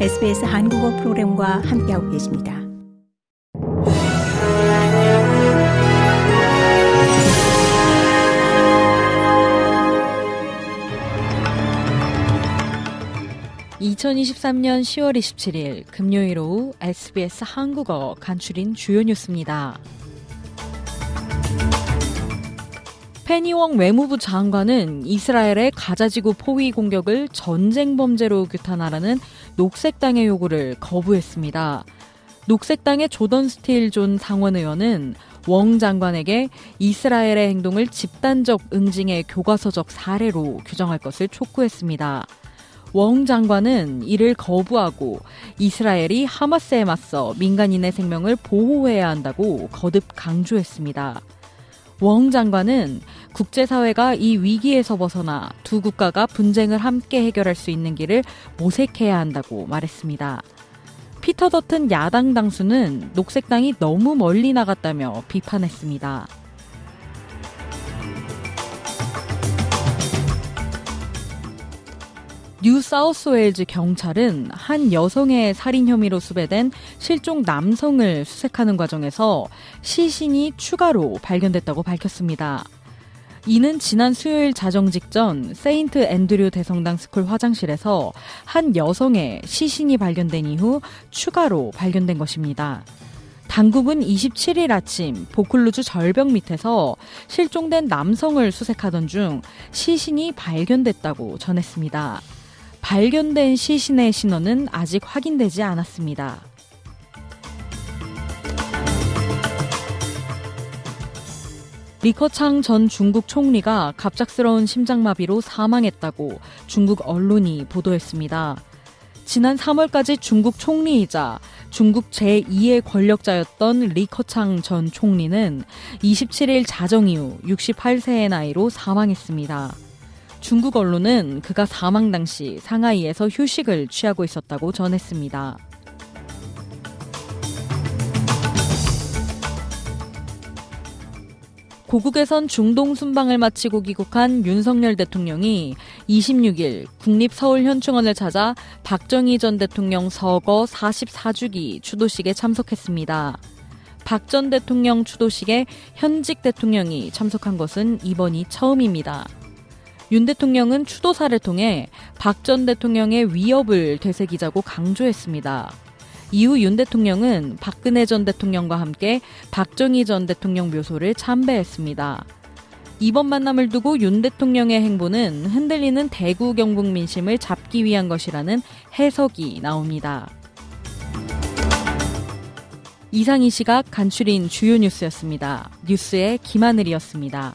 SBS 한국어 프로그램과 함께하고 계십니다. (2023년 10월 27일) 금요일 오후 SBS 한국어 간추린 주요 뉴스입니다. 페니웡 외무부 장관은 이스라엘의 가자지구 포위 공격을 전쟁 범죄로 규탄하라는 녹색당의 요구를 거부했습니다. 녹색당의 조던 스틸 존 상원 의원은 웡 장관에게 이스라엘의 행동을 집단적 응징의 교과서적 사례로 규정할 것을 촉구했습니다. 웡 장관은 이를 거부하고 이스라엘이 하마스에 맞서 민간인의 생명을 보호해야 한다고 거듭 강조했습니다. 웡 장관은 국제사회가 이 위기에서 벗어나 두 국가가 분쟁을 함께 해결할 수 있는 길을 모색해야 한다고 말했습니다. 피터 더튼 야당 당수는 녹색당이 너무 멀리 나갔다며 비판했습니다. 뉴 사우스웨일즈 경찰은 한 여성의 살인 혐의로 수배된 실종 남성을 수색하는 과정에서 시신이 추가로 발견됐다고 밝혔습니다. 이는 지난 수요일 자정 직전 세인트 앤드류 대성당 스쿨 화장실에서 한 여성의 시신이 발견된 이후 추가로 발견된 것입니다. 당국은 27일 아침 보클루즈 절벽 밑에서 실종된 남성을 수색하던 중 시신이 발견됐다고 전했습니다. 발견된 시신의 신원은 아직 확인되지 않았습니다. 리커창 전 중국 총리가 갑작스러운 심장마비로 사망했다고 중국 언론이 보도했습니다. 지난 3월까지 중국 총리이자 중국 제2의 권력자였던 리커창 전 총리는 27일 자정 이후 68세의 나이로 사망했습니다. 중국 언론은 그가 사망 당시 상하이에서 휴식을 취하고 있었다고 전했습니다. 고국에선 중동 순방을 마치고 귀국한 윤석열 대통령이 26일 국립서울현충원을 찾아 박정희 전 대통령 서거 44주기 추도식에 참석했습니다. 박 전 대통령 추도식에 현직 대통령이 참석한 것은 이번이 처음입니다. 윤 대통령은 추도사를 통해 박 전 대통령의 위협을 되새기자고 강조했습니다. 이후 윤 대통령은 박근혜 전 대통령과 함께 박정희 전 대통령 묘소를 참배했습니다. 이번 만남을 두고 윤 대통령의 행보는 흔들리는 대구 경북 민심을 잡기 위한 것이라는 해석이 나옵니다. 이상 이 시각 간추린 주요 뉴스였습니다. 뉴스의 김하늘이었습니다.